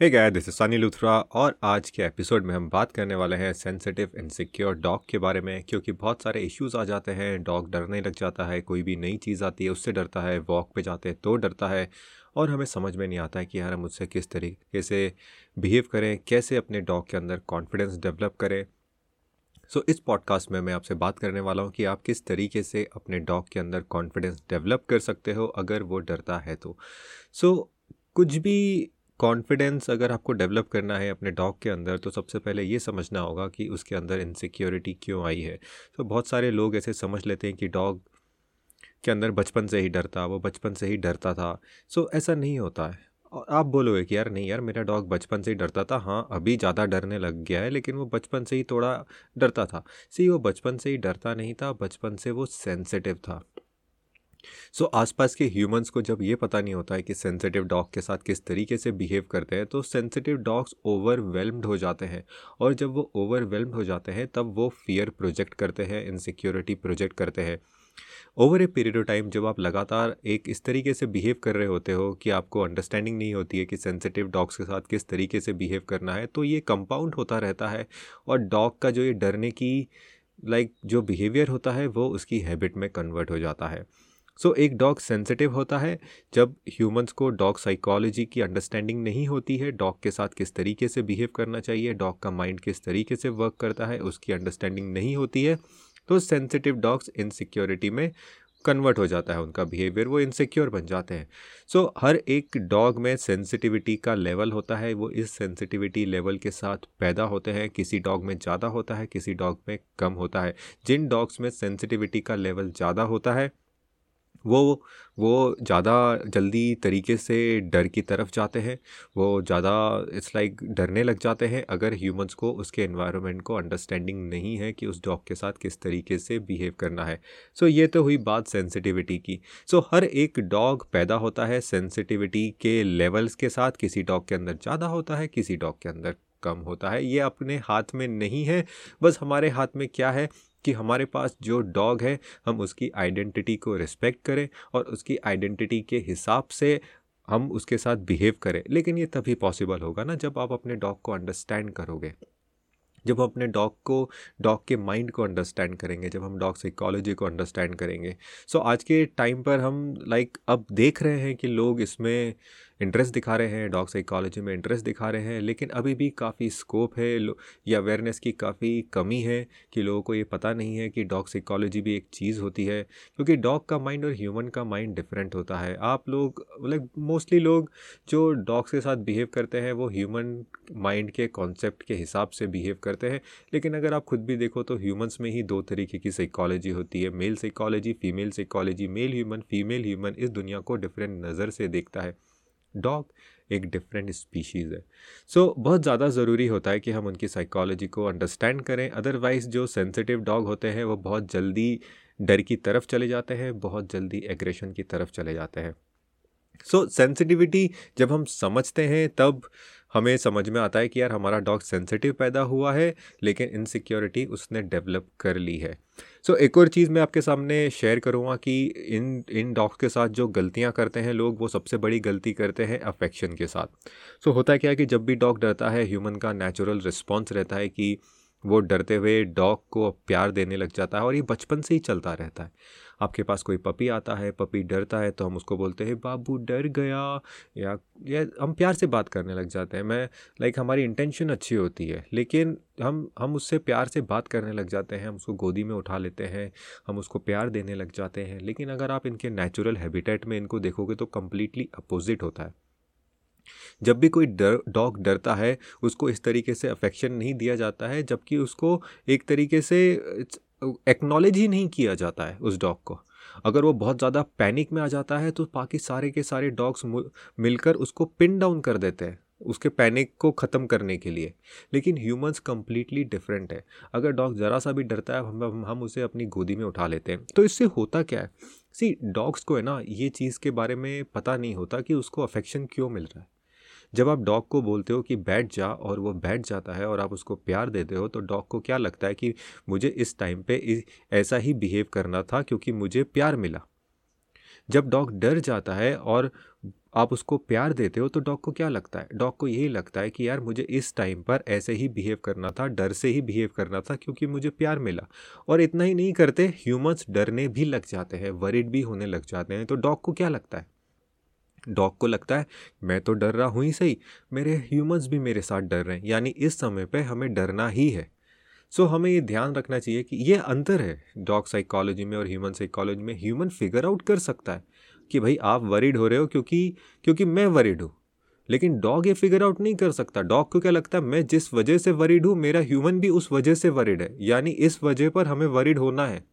Hey guy this is Sunny Luthra और आज के एपिसोड में हम बात करने वाले हैं सेंसिटिव इनसिक्योर डॉग के बारे में क्योंकि बहुत सारे इश्यूज़ आ जाते हैं डॉग डरने लग जाता है कोई भी नई चीज़ आती है उससे डरता है वॉक पे जाते हैं तो डरता है और हमें समझ में नहीं आता है कि यार हम उससे किस तरीके से बिहेव करें कैसे अपने डॉग के अंदर कॉन्फिडेंस डेवलप करें। सो so, इस पॉडकास्ट में मैं आपसे बात करने वाला हूँ कि आप किस तरीके से अपने डॉग के अंदर कॉन्फिडेंस डेवलप कर सकते हो अगर वो डरता है तो। सो so, कुछ भी कॉन्फिडेंस अगर आपको डेवलप करना है अपने डॉग के अंदर तो सबसे पहले ये समझना होगा कि उसके अंदर इनसिक्योरिटी क्यों आई है। तो बहुत सारे लोग ऐसे समझ लेते हैं कि डॉग के अंदर बचपन से ही डरता, वो बचपन से ही डरता था। सो ऐसा नहीं होता है। और आप बोलोगे कि यार नहीं यार, मेरा डॉग बचपन से ही डरता था। हाँ अभी ज़्यादा डरने लग गया है, लेकिन वो बचपन से ही थोड़ा डरता था। सी वो बचपन से ही डरता नहीं था, बचपन से वो सेंसिटिव था। सो so, आसपास के ह्यूमंस को जब ये पता नहीं होता है कि सेंसिटिव डॉग के साथ किस तरीके से बिहेव करते हैं तो सेंसिटिव डॉग्स ओवरवेलम्ड हो जाते हैं। और जब वो ओवरवेलम्ड हो जाते हैं तब वो फियर प्रोजेक्ट करते हैं इनसिक्योरिटी प्रोजेक्ट करते हैं। Over a period of time जब आप लगातार एक इस तरीके से बिहेव कर रहे होते हो कि आपको अंडरस्टैंडिंग नहीं होती है कि सेंसिटिव डॉग्स के साथ किस तरीके से बिहेव करना है तो ये कंपाउंड होता रहता है। और डॉग का जो ये डरने की लाइक like, जो बिहेवियर होता है वो उसकी हैबिट में कन्वर्ट हो जाता है। सो so, एक डॉग सेंसिटिव होता है जब ह्यूमंस को डॉग साइकोलॉजी की अंडरस्टैंडिंग नहीं होती है डॉग के साथ किस तरीके से बिहेव करना चाहिए डॉग का माइंड किस तरीके से वर्क करता है उसकी अंडरस्टैंडिंग नहीं होती है तो सेंसिटिव डॉग्स इनसिक्योरिटी में कन्वर्ट हो जाता है उनका बिहेवियर वो इनसिक्योर बन जाते हैं। सो so, हर एक डॉग में सेंसिटिविटी का लेवल होता है वो इस सेंसिटिविटी लेवल के साथ पैदा होते हैं किसी डॉग में ज़्यादा होता है किसी डॉग में कम होता है। जिन डॉग्स में सेंसिटिविटी का लेवल ज़्यादा होता है वो वो ज़्यादा जल्दी तरीके से डर की तरफ़ जाते हैं वो ज़्यादा इट्स लाइक डरने लग जाते हैं अगर ह्यूमंस को उसके एनवायरनमेंट को अंडरस्टैंडिंग नहीं है कि उस डॉग के साथ किस तरीके से बिहेव करना है। सो so, ये तो हुई बात सेंसिटिविटी की। सो so, हर एक डॉग पैदा होता है सेंसिटिविटी के लेवल्स के साथ किसी डॉग के अंदर ज़्यादा होता है किसी डॉग के अंदर कम होता है। ये अपने हाथ में नहीं है बस हमारे हाथ में क्या है? कि हमारे पास जो डॉग है हम उसकी आइडेंटिटी को रिस्पेक्ट करें और उसकी आइडेंटिटी के हिसाब से हम उसके साथ बिहेव करें। लेकिन ये तभी पॉसिबल होगा ना जब आप अपने डॉग को अंडरस्टैंड करोगे। जब हम अपने डॉग को डॉग के माइंड को अंडरस्टैंड करेंगे जब हम डॉग साइकोलॉजी को अंडरस्टैंड करेंगे। सो so, आज के टाइम पर हम लाइक like, अब देख रहे हैं कि लोग इसमें इंटरेस्ट दिखा रहे हैं डॉग साइकोलॉजी में इंटरेस्ट दिखा रहे हैं, लेकिन अभी भी काफ़ी स्कोप है या अवेयरनेस की काफ़ी कमी है कि लोगों को ये पता नहीं है कि डॉग साइकोलॉजी भी एक चीज़ होती है, क्योंकि डॉग का माइंड और ह्यूमन का माइंड डिफरेंट होता है। आप लोग लाइक मोस्टली लोग जो डॉग्स के साथ बिहेव करते हैं, वो ह्यूमन माइंड के कॉन्सेप्ट के हिसाब से बिहेव करते हैं, लेकिन अगर आप खुद भी देखो तो ह्यूमंस में ही दो तरीके की साइकोलॉजी होती है male psychology female psychology male human female human इस दुनिया को डिफरेंट नज़र से देखता है। डॉग एक डिफरेंट स्पीशीज़ है। सो so, बहुत ज़्यादा ज़रूरी होता है कि हम उनकी साइकोलॉजी को अंडरस्टैंड करें। अदरवाइज़ जो सेंसिटिव डॉग होते हैं वो बहुत जल्दी डर की तरफ़ चले जाते हैं बहुत जल्दी एग्रेशन की तरफ़ चले जाते हैं। सो so, सेंसिटिविटी जब हम समझते हैं तब हमें समझ में आता है कि यार हमारा डॉग सेंसिटिव पैदा हुआ है लेकिन इनसिक्योरिटी उसने डेवलप कर ली है। सो so, एक और चीज़ मैं आपके सामने शेयर करूँगा कि इन इन डॉग्स के साथ जो गलतियाँ करते हैं लोग वो सबसे बड़ी गलती करते हैं अफेक्शन के साथ। सो so, होता क्या है कि जब भी डॉग डरता है ह्यूमन का नेचुरल रिस्पॉन्स रहता है कि वो डरते हुए डॉग को प्यार देने लग जाता है और ये बचपन से ही चलता रहता है। आपके पास कोई पपी आता है, पपी डरता है तो हम उसको बोलते हैं, बाबू, डर गया। या या हम प्यार से बात करने लग जाते हैं। मैं लाइक हमारी इंटेंशन अच्छी होती है, लेकिन हम हम उससे प्यार से बात करने लग जाते हैं, हम उसको गोदी में उठा लेते हैं, हम उसको प्यार देने लग जाते हैं। लेकिन अगर आप इनके नेचुरल हैबिटेट में इनको देखोगे तो कम्प्लीटली अपोजिट होता है। जब भी कोई डर, डॉग डरता है, उसको इस तरीके से अफेक्शन नहीं दिया जाता है, जबकि उसको एक तरीके से एक्नॉलेज ही नहीं किया जाता है उस डॉग को। अगर वो बहुत ज़्यादा पैनिक में आ जाता है तो बाकी सारे के सारे डॉग्स मिलकर उसको पिन डाउन कर देते हैं, उसके पैनिक को ख़त्म करने के लिए। लेकिन ह्यूमंस कम्प्लीटली डिफरेंट है। अगर डॉग ज़रा सा भी डरता है, हम हम उसे अपनी गोदी में उठा लेते हैं। तो इससे होता क्या है? सी डॉग्स को है ना, ये चीज़ के बारे में पता नहीं होता कि उसको अफेक्शन क्यों मिल रहा है। जब आप डॉग को बोलते हो कि बैठ जा और वो बैठ जाता है और आप उसको प्यार देते हो तो डॉग को क्या लगता है कि मुझे इस टाइम पे ऐसा ही बिहेव करना था क्योंकि मुझे प्यार मिला। जब डॉग डर जाता है और आप उसको प्यार देते हो तो डॉग को क्या लगता है? डॉग को यही लगता है कि यार, मुझे इस टाइम पर ऐसे ही बिहेव करना था, डर से ही बिहेव करना था क्योंकि मुझे प्यार मिला। और इतना ही नहीं करते ह्यूमंस डरने भी लग जाते हैं वरिड भी होने लग जाते हैं तो डॉग को क्या लगता है? डॉग को लगता है मैं तो डर रहा हूँ ही सही मेरे ह्यूमंस भी मेरे साथ डर रहे हैं यानी इस समय पे हमें डरना ही है। सो so, हमें ये ध्यान रखना चाहिए कि ये अंतर है डॉग साइकोलॉजी में और ह्यूमन साइकोलॉजी में ह्यूमन फिगर आउट कर सकता है कि भाई आप वरीड हो रहे हो क्योंकि क्योंकि मैं वरीड हूँ। लेकिन डॉग ये फिगर आउट नहीं कर सकता। डॉग को क्या लगता है मैं जिस वजह से वरीड हूँ मेरा ह्यूमन भी उस वजह से वरीड है। यानी इस वजह पर हमें वरीड होना है।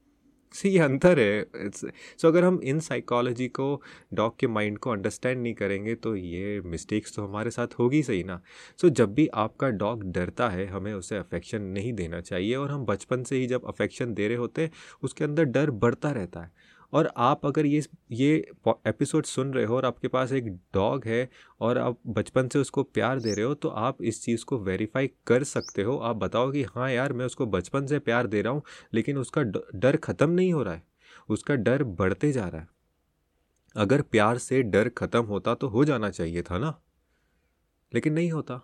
सी ये अंतर है। सो so अगर हम इन साइकोलॉजी को डॉग के माइंड को अंडरस्टैंड नहीं करेंगे तो ये मिस्टेक्स तो हमारे साथ होगी सही ना। सो so, जब भी आपका डॉग डरता है हमें उसे अफेक्शन नहीं देना चाहिए और हम बचपन से ही जब अफेक्शन दे रहे होते हैं उसके अंदर डर बढ़ता रहता है। और आप अगर ये ये एपिसोड सुन रहे हो और आपके पास एक डॉग है और आप बचपन से उसको प्यार दे रहे हो तो आप इस चीज़ को वेरीफाई कर सकते हो। आप बताओ कि हाँ यार, मैं उसको बचपन से प्यार दे रहा हूँ, लेकिन उसका डर ख़त्म नहीं हो रहा है। उसका डर बढ़ते जा रहा है। अगर प्यार से डर ख़त्म होता तो हो जाना चाहिए था ना? लेकिन नहीं होता।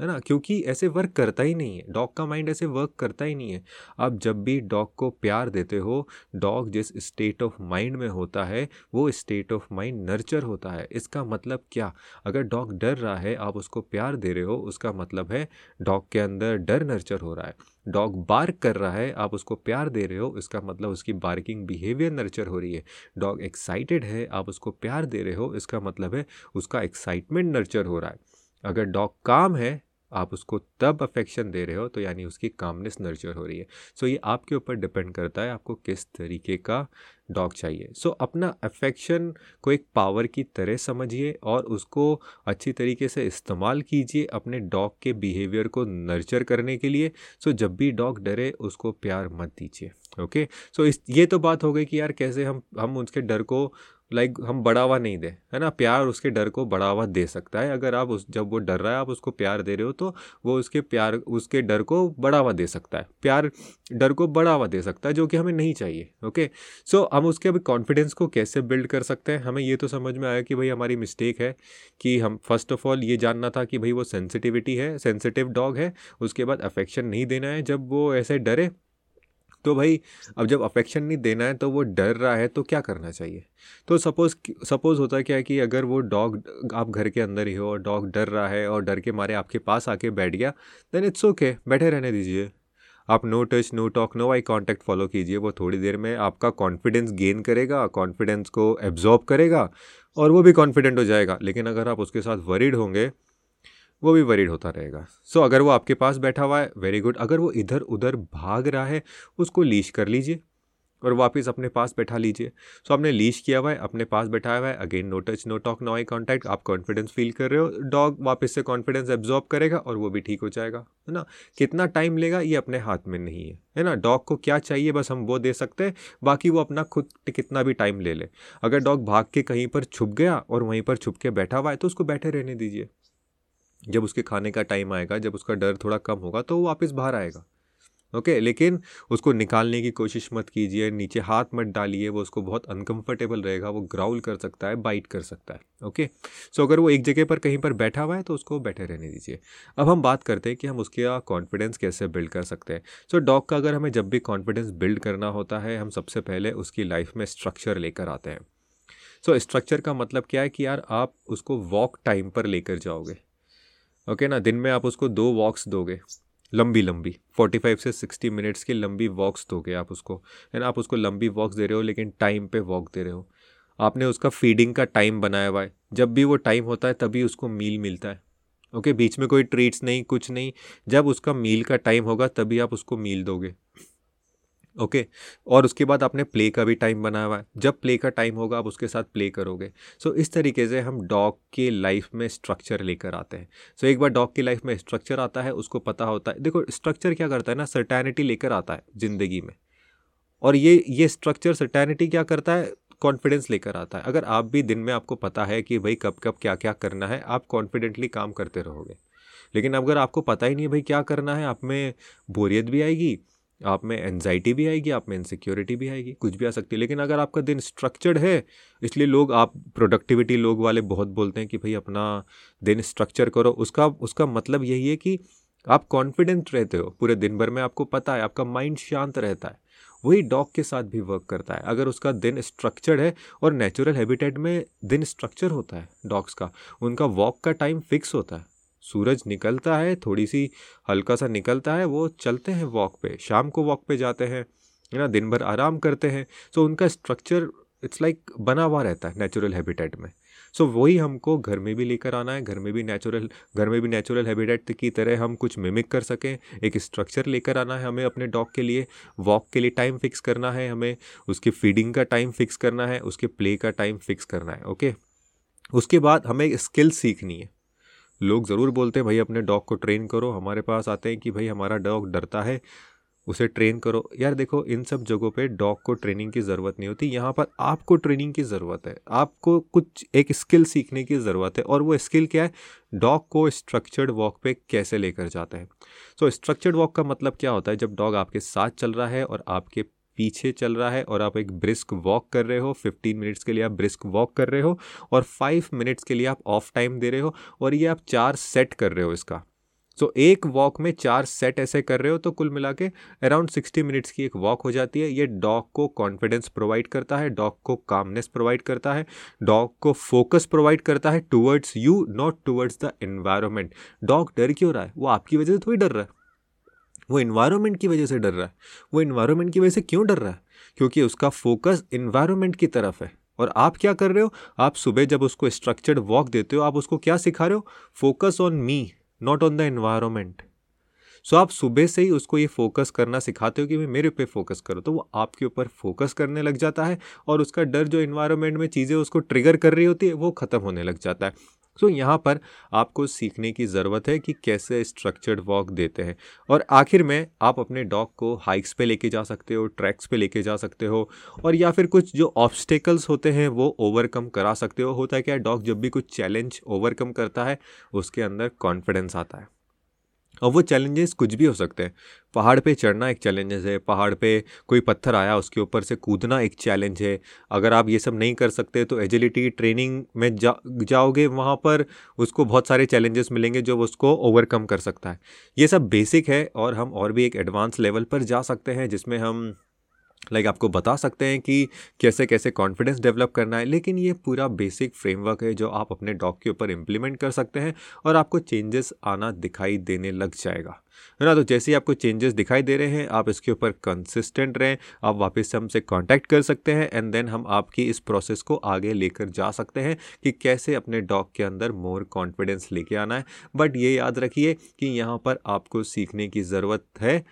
है ना? क्योंकि ऐसे वर्क करता ही नहीं है। डॉग का माइंड ऐसे वर्क करता ही नहीं है। आप जब भी डॉग को प्यार देते हो डॉग जिस स्टेट ऑफ़ माइंड में होता है, वो स्टेट ऑफ़ माइंड नर्चर होता है। इसका मतलब क्या? अगर डॉग डर रहा है, आप उसको प्यार दे रहे हो, उसका मतलब है डॉग के अंदर डर नर्चर हो रहा है। डॉग बार्क कर रहा है, आप उसको प्यार दे रहे हो, इसका मतलब उसकी बार्किंग बिहेवियर नर्चर हो रही है। डॉग एक्साइटेड है, आप उसको प्यार दे रहे हो, इसका मतलब है उसका एक्साइटमेंट नर्चर हो रहा है। अगर डॉग काम है आप उसको तब अफेक्शन दे रहे हो तो यानी उसकी कामनेस नर्चर हो रही है। सो so, ये आपके ऊपर डिपेंड करता है आपको किस तरीके का डॉग चाहिए। सो so, अपना अफेक्शन को एक पावर की तरह समझिए और उसको अच्छी तरीके से इस्तेमाल कीजिए अपने डॉग के बिहेवियर को नर्चर करने के लिए। सो so, जब भी डॉग डरे उसको प्यार मत दीजिए ओके सो इस ये तो बात हो गई कि यार कैसे हम हम उसके डर को लाइक like, हम बढ़ावा नहीं दें है ना? प्यार उसके डर को बढ़ावा दे सकता है। अगर आप उस जब वो डर रहा है आप उसको प्यार दे रहे हो तो वो उसके प्यार उसके डर को बढ़ावा दे सकता है। प्यार डर को बढ़ावा दे सकता है जो कि हमें नहीं चाहिए ओके सो so, हम उसके अभी कॉन्फिडेंस को कैसे बिल्ड कर सकते हैं? हमें ये तो समझ में आया कि भाई हमारी मिस्टेक है कि हम फ़र्स्ट ऑफ़ ऑल ये जानना था कि भाई वो सेंसिटिविटी है सेंसिटिव डॉग है उसके बाद अफेक्शन नहीं देना है। जब वो ऐसे डरे तो भाई, अब जब अफेक्शन नहीं देना है तो वो डर रहा है तो क्या करना चाहिए? तो सपोज़ सपोज़ होता क्या है कि अगर वो डॉग आप घर के अंदर ही हो और डॉग डर रहा है और डर के मारे आपके पास आके बैठ गया देन इट्स ओके बैठे रहने दीजिए। आप no touch no talk no eye contact follow कीजिए, वो थोड़ी देर में आपका कॉन्फिडेंस गेन करेगा कॉन्फिडेंस को एब्जॉर्ब करेगा और वो भी कॉन्फिडेंट हो जाएगा। लेकिन अगर आप उसके साथ वरीड होंगे वो भी वरीड होता रहेगा। सो so, अगर वो आपके पास बैठा हुआ है वेरी गुड अगर वो इधर उधर भाग रहा है उसको लीश कर लीजिए और वापस अपने पास बैठा लीजिए। सो so, आपने लीश किया हुआ है अपने पास बैठाया हुआ है। Again no touch no talk no eye contact आप कॉन्फिडेंस फील कर रहे हो। डॉग वापस से कॉन्फिडेंस एब्जॉर्ब करेगा और वो भी ठीक हो जाएगा है ना? कितना टाइम लेगा ये अपने हाथ में नहीं है है ना? डॉग को क्या चाहिए बस हम वो दे सकते हैं। बाकी वो अपना खुद कितना भी टाइम ले ले। अगर डॉग भाग के कहीं पर छुप गया और वहीं पर छुप के बैठा हुआ है तो उसको बैठे रहने दीजिए। जब उसके खाने का टाइम आएगा जब उसका डर थोड़ा कम होगा तो वो वापस बाहर आएगा। ओके okay, लेकिन उसको निकालने की कोशिश मत कीजिए नीचे हाथ मत डालिए वो उसको बहुत अनकंफर्टेबल रहेगा वो ग्राउल कर सकता है बाइट कर सकता है। Okay okay? सो so, अगर वो एक जगह पर कहीं पर बैठा हुआ है तो उसको बैठे रहने दीजिए। अब हम बात करते हैं कि हम उसके कॉन्फिडेंस कैसे बिल्ड कर सकते हैं। सो so, डॉग का अगर हमें जब भी कॉन्फिडेंस बिल्ड करना होता है हम सबसे पहले उसकी लाइफ में स्ट्रक्चर लेकर आते हैं। सो so, स्ट्रक्चर का मतलब क्या है कि यार आप उसको वॉक टाइम पर लेकर जाओगे। ओके ना, दिन में आप उसको दो वॉक्स दोगे, लंबी लंबी फोर्टी फाइव से सिक्सटी मिनट्स की लंबी वॉक्स दोगे आप उसको, है ना, आप उसको लंबी वॉक्स दे रहे हो, लेकिन टाइम पे वॉक दे रहे हो। आपने उसका फीडिंग का टाइम बनाया हुआ है, जब भी वो टाइम होता है, तभी उसको मील मिलता है। ओके बीच में कोई ट्रीट्स नहीं, कुछ नहीं, जब उसका मील का टाइम होगा, तभी आप उसको मील दोगे। ओके? और उसके बाद आपने प्ले का भी टाइम बनाया हुआ है। जब प्ले का टाइम होगा आप उसके साथ प्ले करोगे। सो so, इस तरीके से हम डॉग के लाइफ में स्ट्रक्चर लेकर आते हैं। सो so, एक बार डॉग की लाइफ में स्ट्रक्चर आता है उसको पता होता है। देखो स्ट्रक्चर क्या करता है ना? सर्टैनिटी लेकर आता है ज़िंदगी में। और ये ये स्ट्रक्चर सर्टैनिटी क्या करता है? कॉन्फिडेंस लेकर आता है। अगर आप भी दिन में आपको पता है कि भाई कब कब क्या क्या करना है आप कॉन्फिडेंटली काम करते रहोगे। लेकिन अगर आपको पता ही नहीं है भाई क्या करना है आप में बोरियत भी आएगी आप में एनजाइटी भी आएगी, आप में इनसिक्योरिटी भी आएगी, कुछ भी आ सकती है। लेकिन अगर आपका दिन स्ट्रक्चर्ड है, इसलिए लोग, आप प्रोडक्टिविटी लोग वाले बहुत बोलते हैं कि भाई अपना दिन स्ट्रक्चर करो। उसका उसका मतलब यही है कि आप कॉन्फिडेंट रहते हो। पूरे दिन भर में आपको पता है, आपका माइंड शांत रहता है। वही डॉग के साथ भी वर्क करता है। अगर उसका दिन स्ट्रक्चर्ड है और नेचुरल हैबिटेट में दिन स्ट्रक्चर होता है डॉग्स का, उनका वॉक का टाइम फिक्स होता है। सूरज निकलता है थोड़ी सी हल्का सा निकलता है वो चलते हैं वॉक पे शाम को वॉक पे जाते हैं है ना दिन भर आराम करते हैं सो उनका स्ट्रक्चर इट्स लाइक बना हुआ रहता है नेचुरल हैबिटेट में। सो so, वही हमको घर में भी लेकर आना है घर में भी नेचुरल घर में भी नेचुरल हैबिटेट की तरह हम कुछ मिमिक कर सकें एक स्ट्रक्चर लेकर आना है हमें अपने डॉग के लिए वॉक के लिए टाइम फिक्स करना है हमें उसके फीडिंग का टाइम फिक्स करना है उसके प्ले का टाइम फिक्स करना है ओके उसके बाद हमें स्किल सीखनी है। लोग ज़रूर बोलते हैं, भाई, अपने डॉग को ट्रेन करो, हमारे पास आते हैं कि भाई, हमारा डॉग डरता है, उसे ट्रेन करो। यार देखो, इन सब जगहों पे डॉग को ट्रेनिंग की ज़रूरत नहीं होती। यहाँ पर आपको ट्रेनिंग की ज़रूरत है, आपको कुछ एक स्किल सीखने की ज़रूरत है, और वो स्किल क्या है? डॉग को स्ट्रक्चर्ड वॉक पे कैसे लेकर जाते हैं? सो स्ट्रक्चर्ड वॉक का मतलब क्या होता है? जब डॉग आपके साथ चल रहा है और आपके पीछे चल रहा है और आप एक ब्रिस्क वॉक कर रहे हो 15 मिनट्स के लिए आप ब्रिस्क वॉक कर रहे हो और 5 मिनट्स के लिए आप ऑफ़ टाइम दे रहे हो और ये आप चार सेट कर रहे हो इसका। सो so, एक वॉक में चार सेट ऐसे कर रहे हो तो कुल मिला के अराउंड सिक्सटी मिनट्स की एक वॉक हो जाती है। ये डॉग को कॉन्फिडेंस प्रोवाइड करता है डॉग को कामनेस प्रोवाइड करता है डॉग को फोकस प्रोवाइड करता है towards you not towards the environment dog डर क्यों रहा है? वो आपकी वजह से थोड़ी डर रहा है। वो इन्वायरमेंट की वजह से डर रहा है। वो इन्वायरमेंट की वजह से क्यों डर रहा है? क्योंकि उसका फोकस इन्वायरमेंट की तरफ़ है। और आप क्या कर रहे हो? आप सुबह जब उसको स्ट्रक्चर्ड वॉक देते हो, आप उसको क्या सिखा रहे हो? Focus on me not on the environment so आप सुबह से ही उसको ये फोकस करना सिखाते हो कि मैं मेरे पे फोकस करो। तो वो आपके ऊपर फोकस करने लग जाता है और उसका डर जो इन्वायरमेंट में चीज़ें उसको ट्रिगर कर रही होती है, वो ख़त्म होने लग जाता है। So, यहाँ पर आपको सीखने की ज़रूरत है कि कैसे स्ट्रक्चर्ड वॉक देते हैं। और आखिर में आप अपने डॉग को हाइक्स पे लेके जा सकते हो ट्रैक्स पे लेके जा सकते हो और या फिर कुछ जो ऑब्स्टेकल्स होते हैं वो ओवरकम करा सकते हो। होता है क्या डॉग जब भी कुछ चैलेंज ओवरकम करता है उसके अंदर कॉन्फिडेंस आता है। और वो चैलेंजेस कुछ भी हो सकते हैं। पहाड़ पे चढ़ना एक चैलेंजेस है, पहाड़ पे कोई पत्थर आया उसके ऊपर से कूदना एक चैलेंज है। अगर आप ये सब नहीं कर सकते तो एजिलिटी ट्रेनिंग में जा, जाओगे वहाँ पर, उसको बहुत सारे चैलेंजेस मिलेंगे जो उसको ओवरकम कर सकता है। ये सब बेसिक है और हम और भी एक एडवांस लेवल पर जा सकते हैं जिसमें हम लाइक like, आपको बता सकते हैं कि कैसे कैसे कॉन्फिडेंस डेवलप करना है, लेकिन ये पूरा बेसिक फ्रेमवर्क है जो आप अपने डॉग के ऊपर इम्प्लीमेंट कर सकते हैं और आपको चेंजेस आना दिखाई देने लग जाएगा। है ना? तो जैसे ही आपको चेंजेस दिखाई दे रहे हैं, आप इसके ऊपर कंसिस्टेंट रहें, आप वापस से हमसे कांटेक्ट कर सकते हैं एंड देन हम आपकी इस प्रोसेस को आगे लेकर जा सकते हैं कि कैसे अपने डॉग के अंदर मोर कॉन्फिडेंस लेके आना है। बट ये याद रखिए कि यहाँ पर आपको सीखने की ज़रूरत है।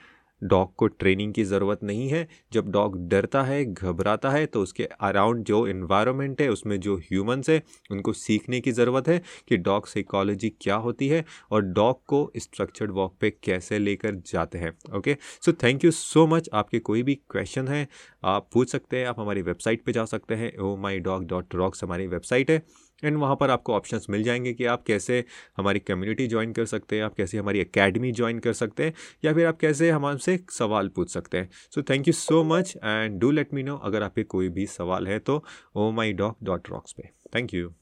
डॉग को ट्रेनिंग की ज़रूरत नहीं है। जब डॉग डरता है, घबराता है तो उसके अराउंड जो इन्वायरमेंट है, उसमें जो ह्यूमंस है, उनको सीखने की ज़रूरत है कि डॉग साइकोलॉजी क्या होती है और डॉग को स्ट्रक्चर्ड वॉक पे कैसे लेकर जाते हैं। Okay so thank you so much आपके कोई भी क्वेश्चन है, आप पूछ सकते हैं, आप हमारी वेबसाइट पर जा सकते हैं ओ माई डॉग डॉट रॉक्स हमारी वेबसाइट है। एंड वहाँ पर आपको ऑप्शंस मिल जाएँगे कि आप कैसे हमारी कम्युनिटी ज्वाइन कर सकते हैं, आप कैसे हमारी एकेडमी ज्वाइन कर सकते हैं, या फिर आप कैसे हमसे सवाल पूछ सकते हैं। So thank you so much and do let me know अगर आपके कोई भी सवाल है तो ओ माई डॉक डॉट रॉक्स पे। Thank you